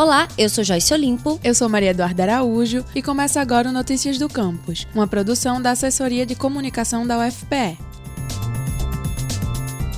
Olá, eu sou Joyce Olimpo. Eu sou Maria Eduarda Araújo e começa agora o Notícias do Campus, uma produção da Assessoria de Comunicação da UFPE.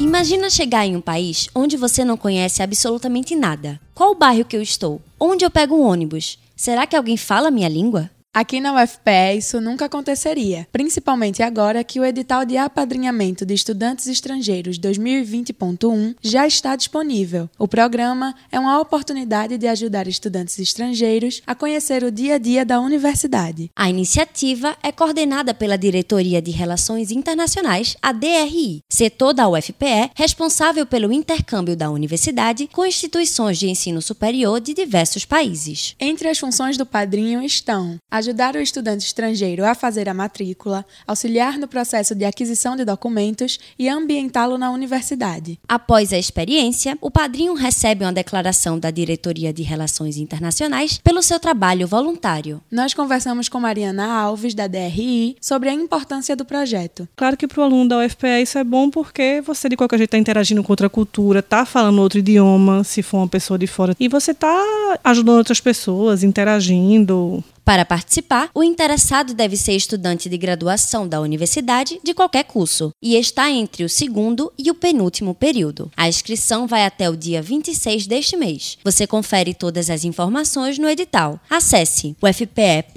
Imagina chegar em um país onde você não conhece absolutamente nada. Qual o bairro que eu estou? Onde eu pego um ônibus? Será que alguém fala minha língua? Aqui na UFPE isso nunca aconteceria, principalmente agora que o edital de apadrinhamento de estudantes estrangeiros 2020.1 já está disponível. O programa é uma oportunidade de ajudar estudantes estrangeiros a conhecer o dia a dia da universidade. A iniciativa é coordenada pela Diretoria de Relações Internacionais, a DRI, setor da UFPE responsável pelo intercâmbio da universidade com instituições de ensino superior de diversos países. Entre as funções do padrinho estão a ajudar o estudante estrangeiro a fazer a matrícula, auxiliar no processo de aquisição de documentos e ambientá-lo na universidade. Após a experiência, o padrinho recebe uma declaração da Diretoria de Relações Internacionais pelo seu trabalho voluntário. Nós conversamos com Mariana Alves, da DRI, sobre a importância do projeto. Claro que para o aluno da UFPE isso é bom porque você de qualquer jeito está interagindo com outra cultura, está falando outro idioma, se for uma pessoa de fora, e você está ajudando outras pessoas, interagindo, para participar, o interessado deve ser estudante de graduação da universidade de qualquer curso e está entre o segundo e o penúltimo período. A inscrição vai até o dia 26 deste mês. Você confere todas as informações no edital. Acesse ufpe.br/cci.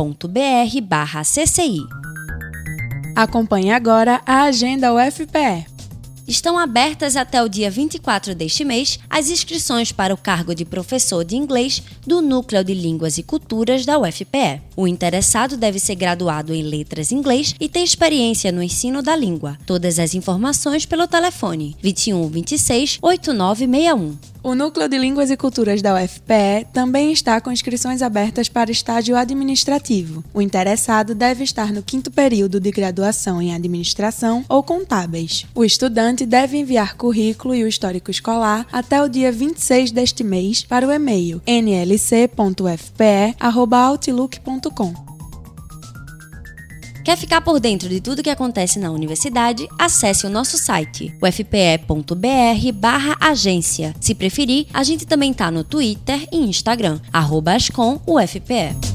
Acompanhe agora a agenda UFPE. Estão abertas até o dia 24 deste mês as inscrições para o cargo de professor de inglês do Núcleo de Línguas e Culturas da UFPE. O interessado deve ser graduado em Letras Inglês e ter experiência no ensino da língua. Todas as informações pelo telefone 21 26 8961. O Núcleo de Línguas e Culturas da UFPE também está com inscrições abertas para estágio administrativo. O interessado deve estar no quinto período de graduação em administração ou contábeis. O estudante deve enviar currículo e o histórico escolar até o dia 26 deste mês para o e-mail nlc.fpe.outlook.com. Quer ficar por dentro de tudo que acontece na universidade? Acesse o nosso site, ufpe.br/agência. Se preferir, a gente também está no Twitter e Instagram, ascomufpe.